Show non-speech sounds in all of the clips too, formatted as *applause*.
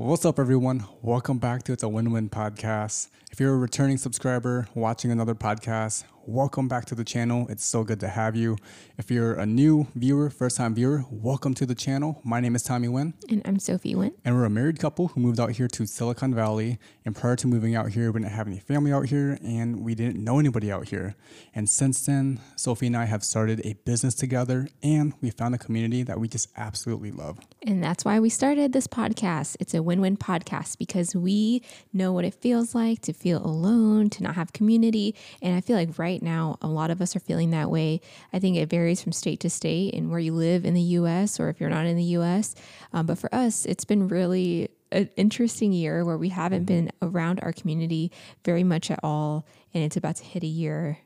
What's up, everyone? Welcome back to It's a Win Win podcast. If you're a returning subscriber watching another podcast, welcome back to the channel. It's so good to have you. If you're a new viewer, first time viewer, welcome to the channel. My name is Tommy Wynn. And I'm Sophie Wynn. And we're a married couple who moved out here to Silicon Valley. And prior to moving out here, we didn't have any family out here and we didn't know anybody out here. And since then, Sophie and I have started a business together and we found a community that we just absolutely love. And that's why we started this podcast. It's a win win podcast because we know what it feels like to feel alone, to not have community. And I feel like right now, a lot of us are feeling that way. I think it varies from state to state and where you live in the US or if you're not in the US. Um, but for us, it's been really an interesting year where we haven't been around our community very much at all. And it's about to hit a year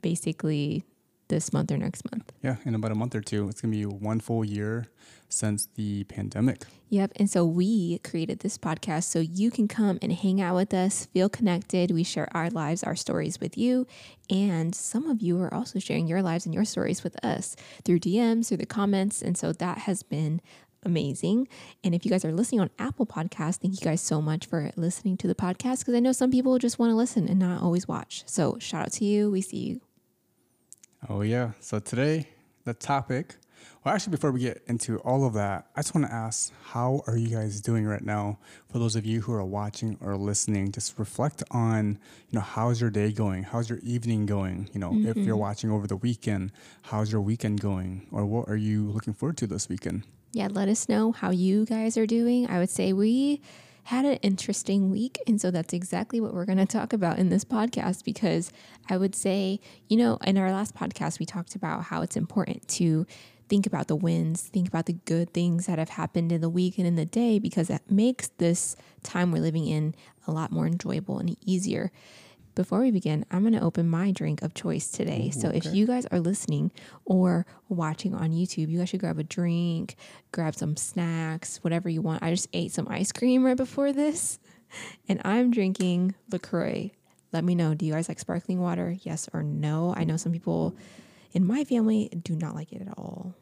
basically this month or next month. Yeah, in about a month or two. It's going to be one full year since the pandemic. Yep. And so we created this podcast so you can come and hang out with us, feel connected. We share our lives, our stories with you. And some of you are also sharing your lives and your stories with us through DMs, through the comments. And so that has been amazing. And if you guys are listening on Apple Podcasts, thank you guys so much for listening to the podcast because I know some people just want to listen and not always watch. So shout out to you. We see you. Oh, yeah. So today, the topic well, actually, before we get into all of that, I just want to ask, how are you guys doing right now? For those of you who are watching or listening, just reflect on, you know, how's your day going? How's your evening going? You know, mm-hmm. if you're watching over the weekend, how's your weekend going? Or what are you looking forward to this weekend? Yeah, let us know how you guys are doing. I would say we had an interesting week. And so that's exactly what we're going to talk about in this podcast because I would say, you know, in our last podcast, we talked about how it's important to think about the wins, think about the good things that have happened in the week and in the day because that makes this time we're living in a lot more enjoyable and easier. Before we begin, I'm going to open my drink of choice today. Ooh, so okay. if you guys are listening or watching on YouTube, you guys should grab a drink, grab some snacks, whatever you want. I just ate some ice cream right before this, and I'm drinking LaCroix. Let me know. Do you guys like sparkling water? Yes or no? I know some people in my family do not like it at all.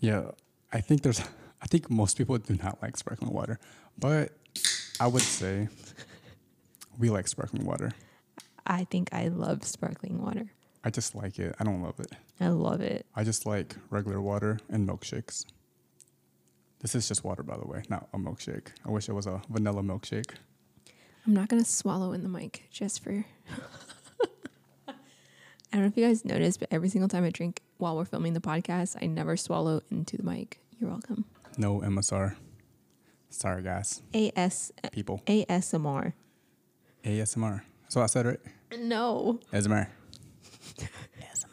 Yeah, I think there's, I think most people do not like sparkling water, but I would say we like sparkling water. I think I love sparkling water. I just like it. I don't love it. I love it. I just like regular water and milkshakes. This is just water, by the way, not a milkshake. I wish it was a vanilla milkshake. I'm not going to swallow in the mic just for. *laughs* I don't know if you guys noticed, but every single time I drink while we're filming the podcast, I never swallow into the mic. You're welcome. No MSR. Sorry, guys. AS people. ASMR. ASMR. So I said right. No. ASMR. ASMR.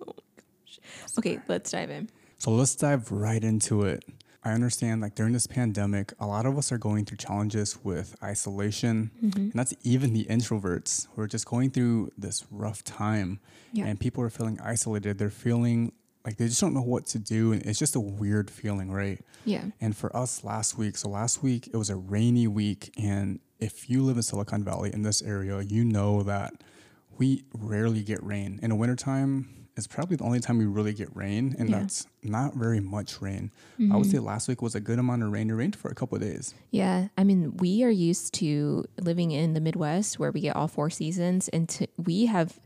Oh my gosh. Okay, let's dive in. So let's dive right into it. I understand like during this pandemic, a lot of us are going through challenges with isolation. Mm-hmm. And that's even the introverts who are just going through this rough time. Yeah. And people are feeling isolated. They're feeling like they just don't know what to do. And it's just a weird feeling, right? Yeah. And for us last week, so last week it was a rainy week. And if you live in Silicon Valley in this area, you know that we rarely get rain. In the wintertime, it's probably the only time we really get rain, and yeah. that's not very much rain. Mm-hmm. I would mm-hmm. say last week was a good amount of rain. It rained for a couple of days. Yeah, I mean, we are used to living in the Midwest where we get all four seasons, and to, we have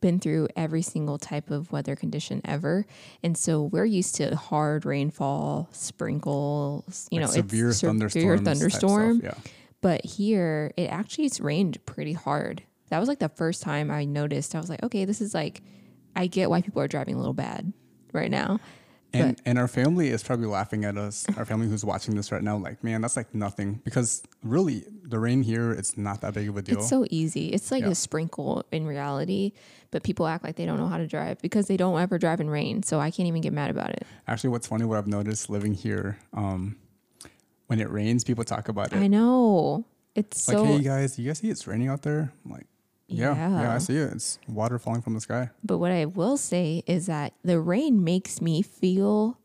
been through every single type of weather condition ever, and so we're used to hard rainfall, sprinkles, you like know, severe it's severe thunderstorm. yeah. But here, it actually it's rained pretty hard. That was like the first time I noticed. I was like, okay, this is like I get why people are driving a little bad right now. And, and our family is probably laughing at us. Our family who's watching this right now, like, man, that's like nothing. Because really, the rain here, it's not that big of a deal. It's so easy. It's like yeah. a sprinkle in reality, but people act like they don't know how to drive because they don't ever drive in rain. So I can't even get mad about it. Actually, what's funny, what I've noticed living here, um, when it rains, people talk about it. I know. It's like, so. hey, guys, you guys see it's raining out there? I'm like, yeah, yeah, yeah, I see it. It's water falling from the sky. But what I will say is that the rain makes me feel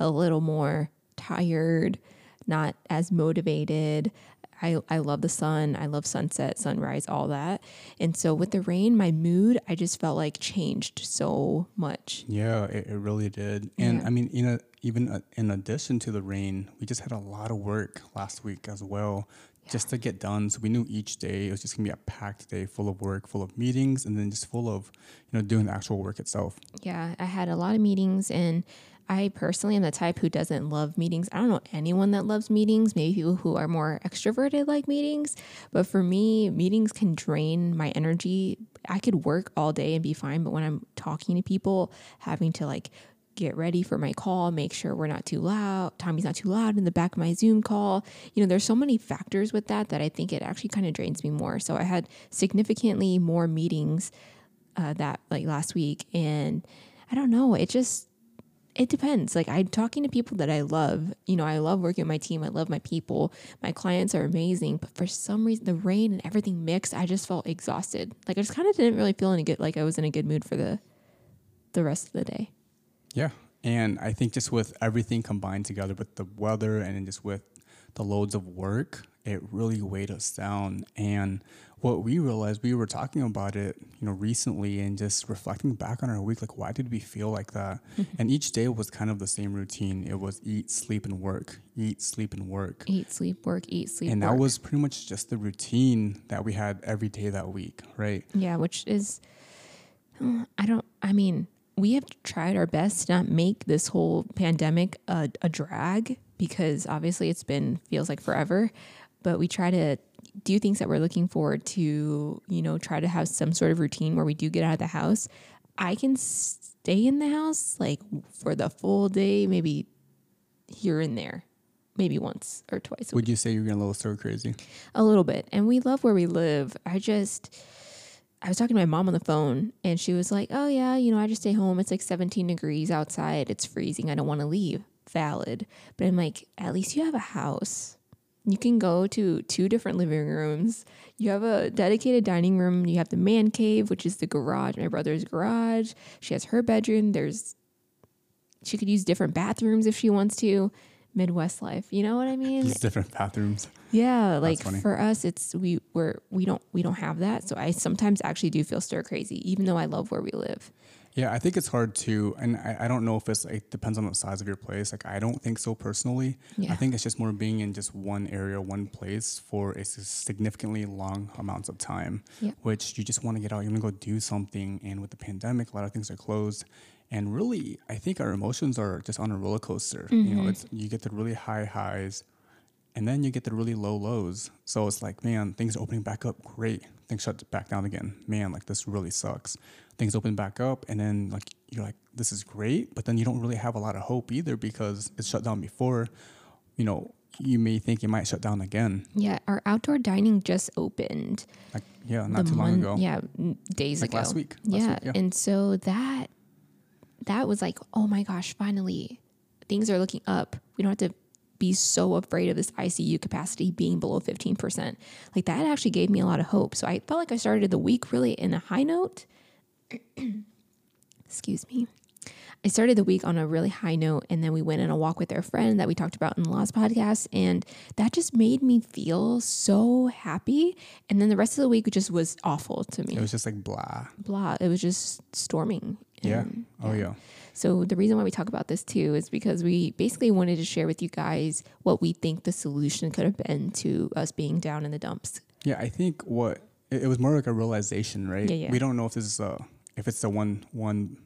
a little more tired, not as motivated. I, I love the sun. I love sunset, sunrise, all that. And so with the rain, my mood, I just felt like changed so much. Yeah, it, it really did. And Yeah. I mean, you know, even uh, in addition to the rain, we just had a lot of work last week as well, just to get done. So we knew each day it was just gonna be a packed day, full of work, full of meetings, and then just full of, you know, doing the actual work itself. Yeah, I had a lot of meetings and I personally am the type who doesn't love meetings. I don't know anyone that loves meetings, maybe people who are more extroverted like meetings, but for me, meetings can drain my energy. I could work all day and be fine, but when I'm talking to people, having to like get ready for my call, make sure we're not too loud, Tommy's not too loud in the back of my Zoom call. You know, there's so many factors with that that I think it actually kind of drains me more. So I had significantly more meetings uh, that like last week, and I don't know, it just it depends. Like I'm talking to people that I love. You know, I love working with my team. I love my people. My clients are amazing. But for some reason, the rain and everything mixed, I just felt exhausted. Like I just kind of didn't really feel any good. Like I was in a good mood for the the rest of the day. Yeah. And I think just with everything combined together with the weather and just with the loads of work, it really weighed us down. And what we realized, we were talking about it, you know, recently and just reflecting back on our week, like, why did we feel like that? Mm-hmm. and each day was kind of the same routine. It was eat, sleep, and work, eat, sleep, and work. Eat, sleep, work. Eat, sleep, and work. that was pretty much just the routine that we had every day that week, right? Yeah, which is, I don't, I mean, we have tried our best to not make this whole pandemic a, a drag because obviously it's been, feels like forever, but we try to do things that we're looking forward to, you know, try to have some sort of routine where we do get out of the house. I can stay in the house like for the full day, maybe here and there, maybe once or twice a Would you say you're getting a little stir crazy? a little bit. And we love where we live. I just, I was talking to my mom on the phone and she was like, oh, yeah, you know, I just stay home. It's like 17 degrees outside. It's freezing. I don't want to leave. Valid. But I'm like, at least you have a house. You can go to two different living rooms. You have a dedicated dining room. You have the man cave, which is the garage, my brother's garage. She has her bedroom. There's, she could use different bathrooms if she wants to. Midwest life. You know what I mean? Just different bathrooms. Yeah, like for us, it's we we're we don't we don't have that. So I sometimes actually do feel stir crazy, even though I love where we live. Yeah, I think it's hard to, and I, I don't know if it's like depends on the size of your place. Like I don't think so personally. Yeah. I think it's just more being in just one area, one place for a significantly long amounts of time, Yeah. which you just want to get out. You want to go do something, and with the pandemic, a lot of things are closed. And really, I think our emotions are just on a roller coaster. You know, mm-hmm. it's you get the really high highs, and then you get the really low lows. So it's like, man, things are opening back up. Great. Things shut back down again. Man, like this really sucks. Things open back up, and then like you're like, this is great, but then you don't really have a lot of hope either because it's shut down before. You know, you may think it might shut down again. Yeah, our outdoor dining just opened. Like, yeah, not the too long mon- ago. Yeah, days Like ago. last week. Last yeah. week, yeah. and so that that was like, oh my gosh, finally, things are looking up. We don't have to be so afraid of this ICU capacity being below fifteen percent. Like that actually gave me a lot of hope. So I felt like I started the week really in a high note. Excuse me. I started the week on a really high note, and then we went on a walk with our friend that we talked about in the last podcast, and that just made me feel so happy. And then the rest of the week just was awful to me. It was just like blah. Blah. It was just storming. Yeah. And, Oh yeah. So the reason why we talk about this too is because we basically wanted to share with you guys what we think the solution could have been to us being down in the dumps. Yeah, I think what it, it was more like a realization, right? Yeah, yeah. We don't know if this is a if it's the one one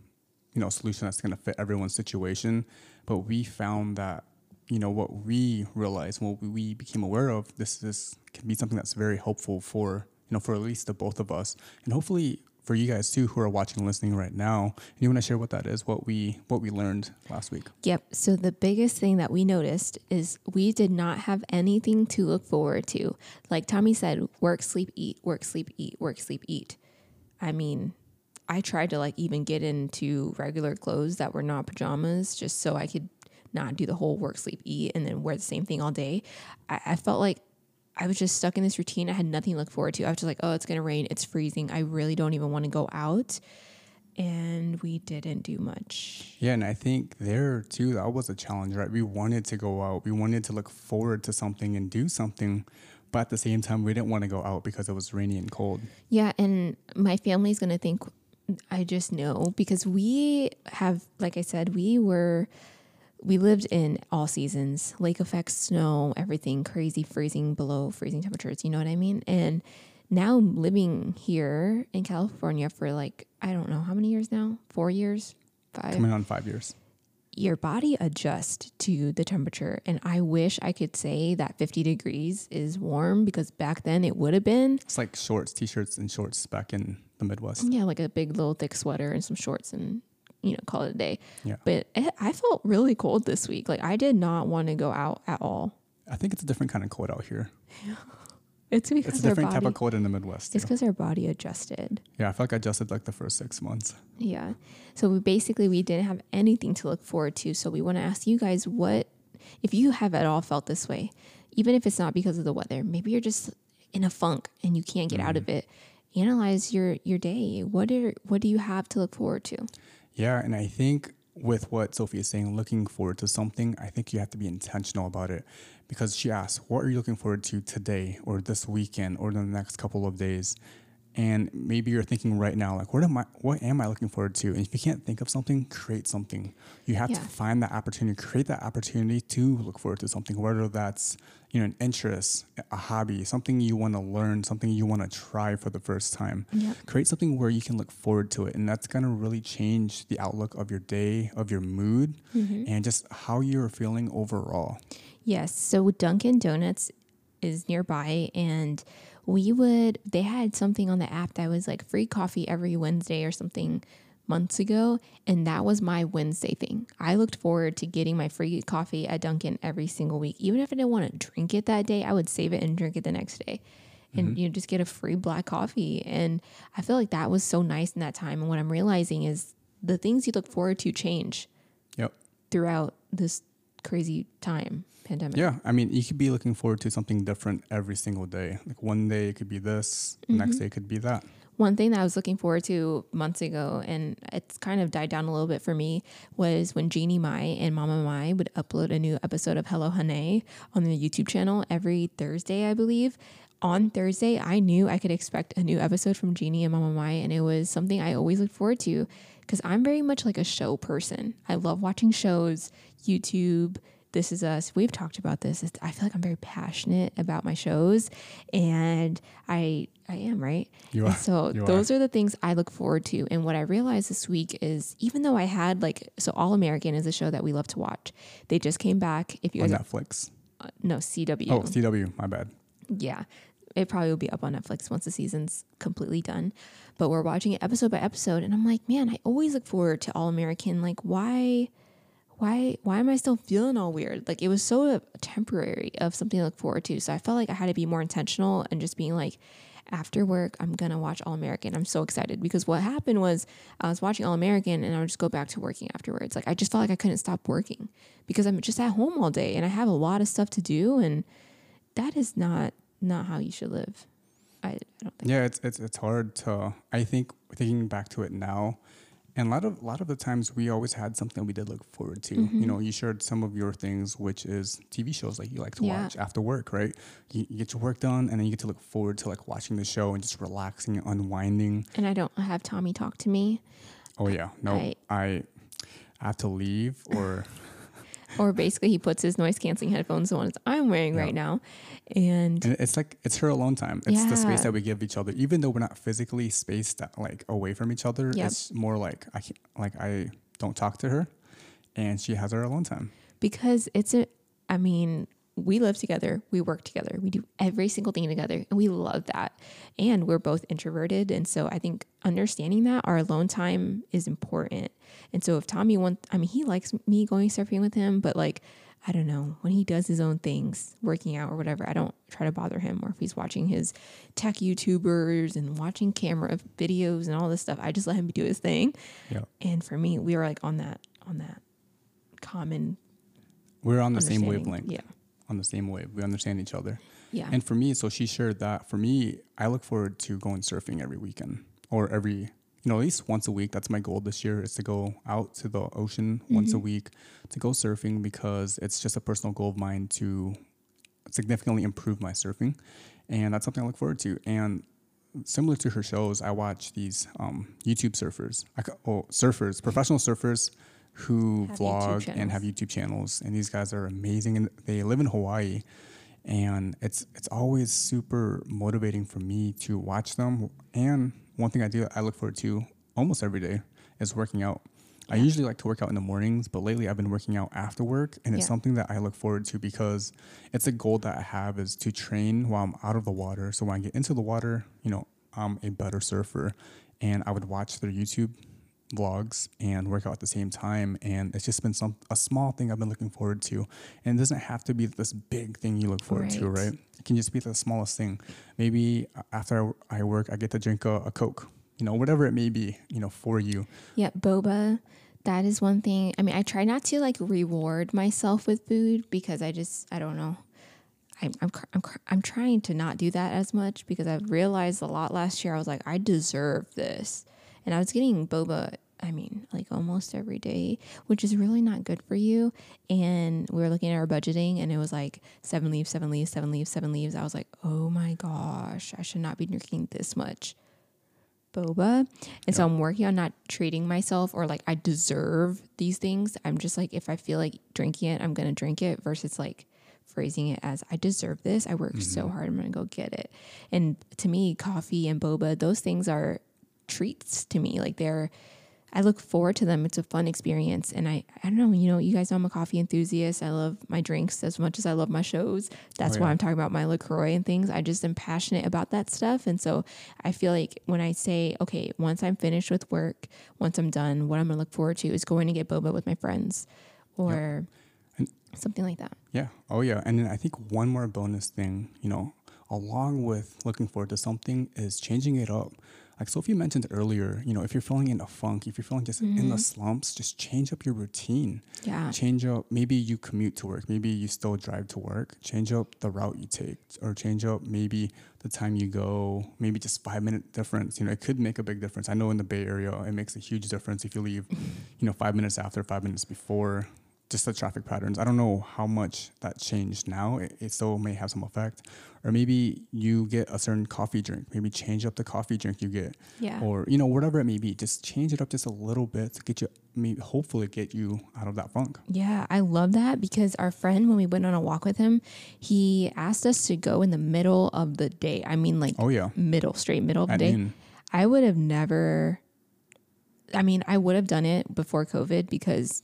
you know solution that's going to fit everyone's situation, but we found that you know what we realized, what we became aware of, this is can be something that's very helpful for you know for at least the both of us, and hopefully for you guys too who are watching and listening right now. And you want to share what that is, what we what we learned last week. Yep. So the biggest thing that we noticed is we did not have anything to look forward to. Like Tommy said, work, sleep, eat, work, sleep, eat, work, sleep, eat. I mean, I tried to like even get into regular clothes that were not pajamas just so I could not do the whole work, sleep, eat, and then wear the same thing all day. I, I felt like I was just stuck in this routine. I had nothing to look forward to. I was just like, oh, it's going to rain. It's freezing. I really don't even want to go out. And we didn't do much. Yeah, and I think there too, that was a challenge, right? We wanted to go out, we wanted to look forward to something and do something, but at the same time, we didn't want to go out because it was rainy and cold. Yeah, and my family's gonna think I just know because we have, like I said, we were we lived in all seasons, lake effect, snow, everything crazy, freezing below freezing temperatures. You know what I mean? And now living here in California for like I don't know how many years now, four years, five. Coming on five years. Your body adjusts to the temperature, and I wish I could say that 50 degrees is warm because back then it would have been. It's like shorts, t-shirts, and shorts back in the Midwest. Yeah, like a big little thick sweater and some shorts and you know call it a day. Yeah. But it, I felt really cold this week. Like I did not want to go out at all. I think it's a different kind of cold out here. *laughs* It's because It's a different body. type of cold in the Midwest. it's because our body adjusted. Yeah, I felt like I adjusted like the first six months. Yeah. So we basically we didn't have anything to look forward to. So we want to ask you guys what if you have at all felt this way, even if it's not because of the weather, maybe you're just in a funk and you can't get out mm-hmm. of it. Analyze your your day. What are what do you have to look forward to? Yeah, and I think with what Sophie is saying, looking forward to something, I think you have to be intentional about it because she asked, What are you looking forward to today or this weekend or the next couple of days? And maybe you're thinking right now, like, what am I what am I looking forward to? And if you can't think of something, create something. You have Yeah. to find that opportunity, create that opportunity to look forward to something, whether that's you know, an interest, a hobby, something you want to learn, something you want to try for the first time. Yep. Create something where you can look forward to it. And that's going to really change the outlook of your day, of your mood, mm-hmm. and just how you're feeling overall. Yes. So Dunkin' Donuts is nearby, and we would, they had something on the app that was like free coffee every Wednesday or something months ago. And that was my Wednesday thing. I looked forward to getting my free coffee at Dunkin' every single week. Even if I didn't want to drink it that day, I would save it and drink it the next day. And mm-hmm. you know, just get a free black coffee. And I feel like that was so nice in that time. And what I'm realizing is the things you look forward to change Yep. throughout this crazy time pandemic. Yeah. I mean, you could be looking forward to something different every single day. Like one day it could be this, the next mm-hmm. day it could be that. One thing that I was looking forward to months ago, and it's kind of died down a little bit for me, was when Jeannie Mai and Mama Mai would upload a new episode of Hello Hunnay on their YouTube channel every Thursday, I believe. On Thursday, I knew I could expect a new episode from Jeannie and Mama Mai, and it was something I always looked forward to because I'm very much like a show person. I love watching shows, YouTube, this is us. We've talked about this. It's- I feel like I'm very passionate about my shows, and I I am right. You And are. so You those are the things I look forward to. And what I realized this week is even though I had like so All American is a show that we love to watch. They just came back. If you On guys Netflix. uh, no CW. Oh, CW. My bad. Yeah. It probably will be up on Netflix once the season's completely done. But we're watching it episode by episode and I'm like, man, I always look forward to All American. Like why why why am I still feeling all weird? Like it was so temporary of something to look forward to. So I felt like I had to be more intentional and just being like after work, I'm gonna watch All American. I'm so excited because what happened was I was watching All American and I would just go back to working afterwards. Like I just felt like I couldn't stop working because I'm just at home all day and I have a lot of stuff to do and that is not not how you should live. I, I don't think. Yeah, it's it's it's hard to. I think thinking back to it now, and a lot of a lot of the times we always had something we did look forward to. Mm-hmm. You know, you shared some of your things, which is TV shows like you like to Yeah. watch after work, right? You, you get your work done, and then you get to look forward to like watching the show and just relaxing, and unwinding. And I don't have Tommy talk to me. Oh yeah, no, I- I I have to leave or *laughs* Or basically he puts his noise canceling headphones on as I'm wearing Yeah. right now. And And it's like it's her alone time. It's the space that we give each other, even though we're not physically spaced uh, like away from each other. Yep. It's more like I can't, like I don't talk to her, and she has her alone time. because it's a I mean, we live together, we work together, we do every single thing together, and we love that. And we're both introverted, and so I think understanding that our alone time is important. And so if Tommy wants, I mean, he likes me going surfing with him, but like, I don't know, when he does his own things, working out or whatever, I don't try to bother him. Or if he's watching his tech YouTubers and watching camera videos and all this stuff, I just let him do his thing. Yeah, And for me, we are like on that on that common we're on the same wavelength. Yeah. On the same wave. We understand each other. Yeah. And for me, so she shared that. For me, I look forward to going surfing every weekend or every, you know, at least once a week. That's my goal this year is to go out to the ocean once Mm-hmm. a week to go surfing because it's just a personal goal of mine to significantly improve my surfing, and that's something I look forward to. And similar to her shows, I watch these um, YouTube surfers, I, oh, surfers, professional surfers who Have vlog and have YouTube channels, and these guys are amazing. And they live in Hawaii, and it's it's always super motivating for me to watch them. And one thing I do, I look forward to almost every day is working out. I usually like to work out in the mornings, but lately I've been working out after work, and it's Yeah. something that I look forward to because it's a goal that I have is to train while I'm out of the water. So when I get into the water, you know, I'm a better surfer, and I would watch their YouTube vlogs and work out at the same time and it's just been some a small thing I've been looking forward to and it doesn't have to be this big thing you look forward to Right. right it can just be the smallest thing maybe uh, after I work I get to drink a, a coke you know whatever it may be you know for you Yeah, boba. That is one thing. I mean, I try not to like reward myself with food because I just I don't know. I'm I'm cr- I'm, I'm trying to not do that as much because I've realized a lot last year. I was like, I deserve this, and I was getting boba. I mean, like almost every day, which is really not good for you. And we were looking at our budgeting, and it was like seven leaves, seven leaves, seven leaves, seven leaves. I was like, oh my gosh, I should not be drinking this much boba. And so I'm working on not treating myself or like I deserve these things. I'm just like, if I feel like drinking it, I'm going to drink it versus like phrasing it as I deserve this. I worked so mm-hmm. hard. I'm going to go get it. And to me, coffee and boba, those things are treats to me. Like they're, I look forward to them. It's a fun experience. And I, I don't know, you know, you guys know I'm a coffee enthusiast. I love my drinks as much as I love my shows. That's Oh, why. I'm talking about my LaCroix and things. I just am passionate about that stuff. And so I feel like when I say, okay, once I'm finished with work, once I'm done, what I'm going to look forward to is going to get boba with my friends or something like that. Yeah. Oh, yeah. And then I think one more bonus thing, you know, along with looking forward to something is changing it up. Like Sophie mentioned earlier, you know, if you're feeling in a funk, if you're feeling just in the mm-hmm. slumps, just change up your routine. Yeah. Change up, maybe you commute to work, maybe you still drive to work. Change up the route you take, or change up maybe the time you go, maybe just five minute difference. You know, it could make a big difference. I know in the Bay Area, it makes a huge difference if you leave, *laughs* you know, five minutes after, five minutes before just the traffic patterns. I don't know how much that changed now. It, it still may have some effect. Or maybe you get a certain coffee drink. Maybe change up the coffee drink you get. Yeah. Or, you know, whatever it may be. Just change it up just a little bit to get you, maybe hopefully get you out of that funk. Yeah, I love that because our friend, when we went on a walk with him, he asked us to go in the middle of the day. I mean, like Oh, yeah. middle, straight middle of the At day. noon. I would have never, I mean, I would have done it before COVID because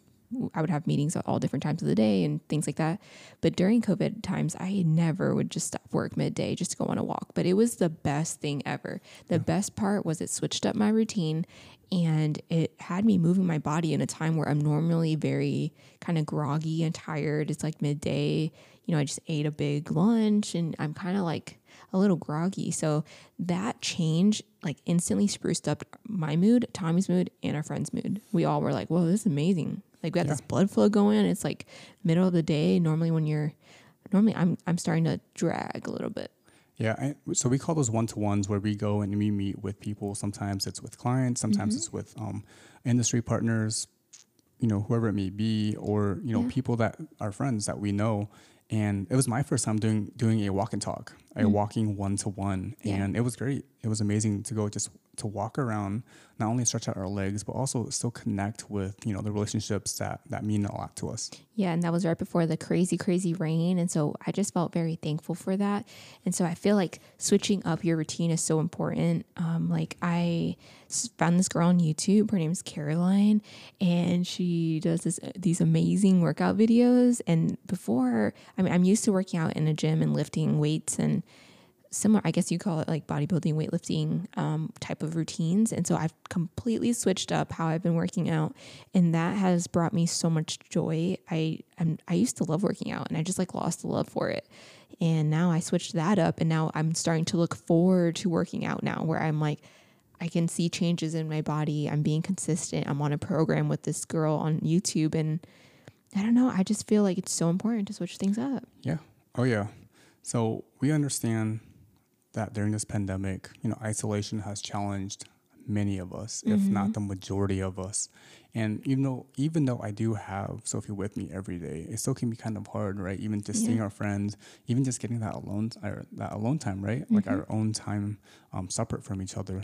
I would have meetings at all different times of the day and things like that. But during COVID times, I never would just stop work midday just to go on a walk. But it was the best thing ever. The best part was it switched up my routine and it had me moving my body in a time where I'm normally very kind of groggy and tired. It's like midday. You know, I just ate a big lunch and I'm kind of like a little groggy. So that change like instantly spruced up my mood, Tommy's mood, and our friend's mood. We all were like, whoa, this is amazing. Like we got this blood flow going. It's like middle of the day. Normally when you're normally I'm I'm starting to drag a little bit. Yeah, I, so we call those one to ones where we go and we meet with people. Sometimes it's with clients, sometimes it's with um, industry partners, you know, whoever it may be, or you know, Yeah. people that are friends that we know. And it was my first time doing doing a walk and talk, a walking one to one, and it was great. It was amazing to go just to walk around, not only stretch out our legs, but also still connect with you know the relationships that that mean a lot to us. Yeah, and that was right before the crazy, crazy rain. And so I just felt very thankful for that. And so I feel like switching up your routine is so important. Um, like I found this girl on YouTube. Her name's Caroline, and she does this these amazing workout videos. And before, I mean, I'm used to working out in a gym and lifting weights and similar i guess you call it like bodybuilding weightlifting um, type of routines. And so i've completely switched up how i've been working out and that has brought me so much joy. I I'm, i used to love working out and i just like lost the love for it. And now i switched that up and now i'm starting to look forward to working out now where i'm like i can see changes in my body. I'm being consistent. I'm on a program with this girl on youtube and i don't know i just feel like it's so important to switch things up. Yeah. Oh, yeah. So we understand that during this pandemic, you know, isolation has challenged many of us, if not the majority of us. And even though even though I do have Sophie with me every day, it still can be kind of hard, right? Even just seeing our friends, even just getting that alone or that alone time, right? Like our own time um, separate from each other.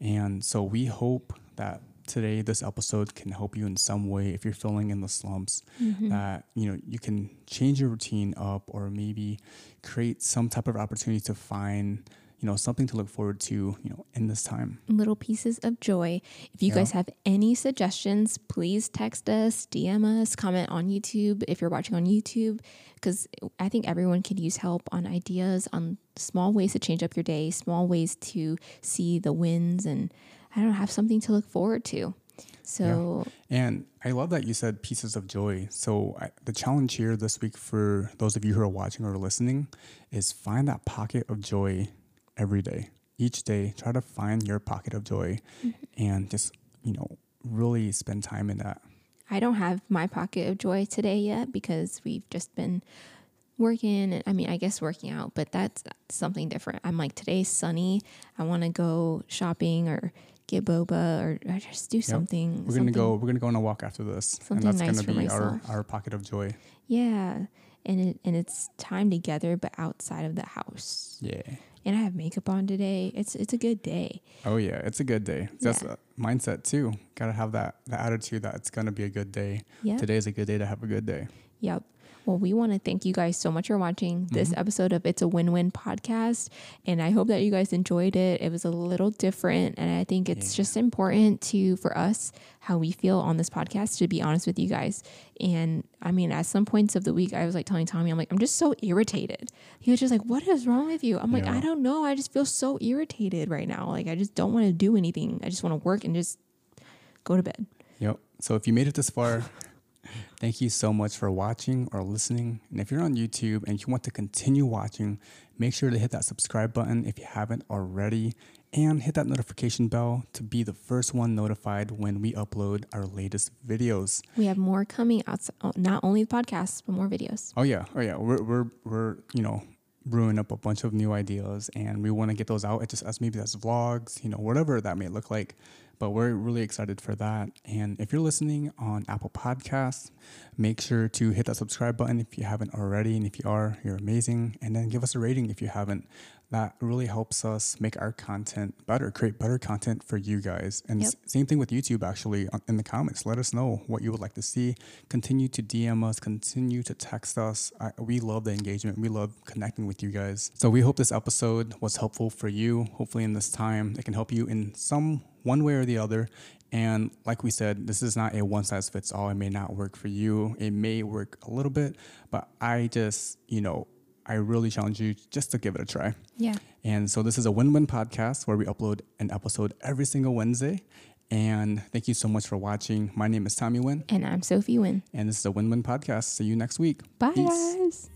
And so we hope that today this episode can help you in some way if you're feeling in the slumps mm-hmm. that you know you can change your routine up or maybe create some type of opportunity to find you know something to look forward to you know in this time little pieces of joy. If you Yeah. guys have any suggestions, please text us, DM us, comment on YouTube if you're watching on YouTube, because I think everyone could use help on ideas on small ways to change up your day, small ways to see the wins, and I don't have something to look forward to. So And I love that you said pieces of joy. So I, the challenge here this week for those of you who are watching or listening is find that pocket of joy every day. Each day, try to find your pocket of joy mm-hmm. and just, you know, really spend time in that. I don't have my pocket of joy today yet because we've just been working and I mean I guess working out, but that's something different. I'm like today's sunny. I want to go shopping or get boba or, or just do something. We're gonna go. We're gonna go on a walk after this, and that's nice gonna be our myself. our pocket of joy. Yeah. And it and it's time together but outside of the house. Yeah. And I have makeup on today. It's it's a good day. Oh yeah, it's a good day. That's Yeah. a mindset too. Gotta have that that attitude that it's gonna be a good day. Yeah. Today is a good day to have a good day. Yep. Well, we want to thank you guys so much for watching this mm-hmm. episode of It's a Win Win podcast. And I hope that you guys enjoyed it. It was a little different. And I think it's just important to, for us, how we feel on this podcast, to be honest with you guys. And I mean, at some points of the week, I was like telling Tommy, I'm like, I'm just so irritated. He was just like, What is wrong with you? I'm like, I don't know. I just feel so irritated right now. Like, I just don't want to do anything. I just want to work and just go to bed. Yep. So if you made it this far, *laughs* thank you so much for watching or listening. And if you're on YouTube and you want to continue watching, make sure to hit that subscribe button if you haven't already and hit that notification bell to be the first one notified when we upload our latest videos. We have more coming out, not only the podcast, but more videos. Oh yeah, oh yeah. We're we're we're you know brewing up a bunch of new ideas, and we want to get those out. It just as maybe as vlogs, you know, whatever that may look like. But we're really excited for that. And if you're listening on Apple Podcasts, make sure to hit that subscribe button if you haven't already. And if you are, you're amazing. And then give us a rating if you haven't. That really helps us make our content better, create better content for you guys. And Yep. same thing with YouTube, actually, uh, in the comments. Let us know what you would like to see. Continue to DM us, continue to text us. I, we love the engagement. We love connecting with you guys. So we hope this episode was helpful for you. Hopefully, in this time, it can help you in some one way or the other. And like we said, this is not a one size fits all. It may not work for you. It may work a little bit, but I just, you know, I really challenge you just to give it a try. Yeah. And so this is a win-win podcast where we upload an episode every single Wednesday. And thank you so much for watching. My name is Tommy Win, And I'm Sophie Win. and this is a win-win podcast. See you next week. Bye, Peace. guys.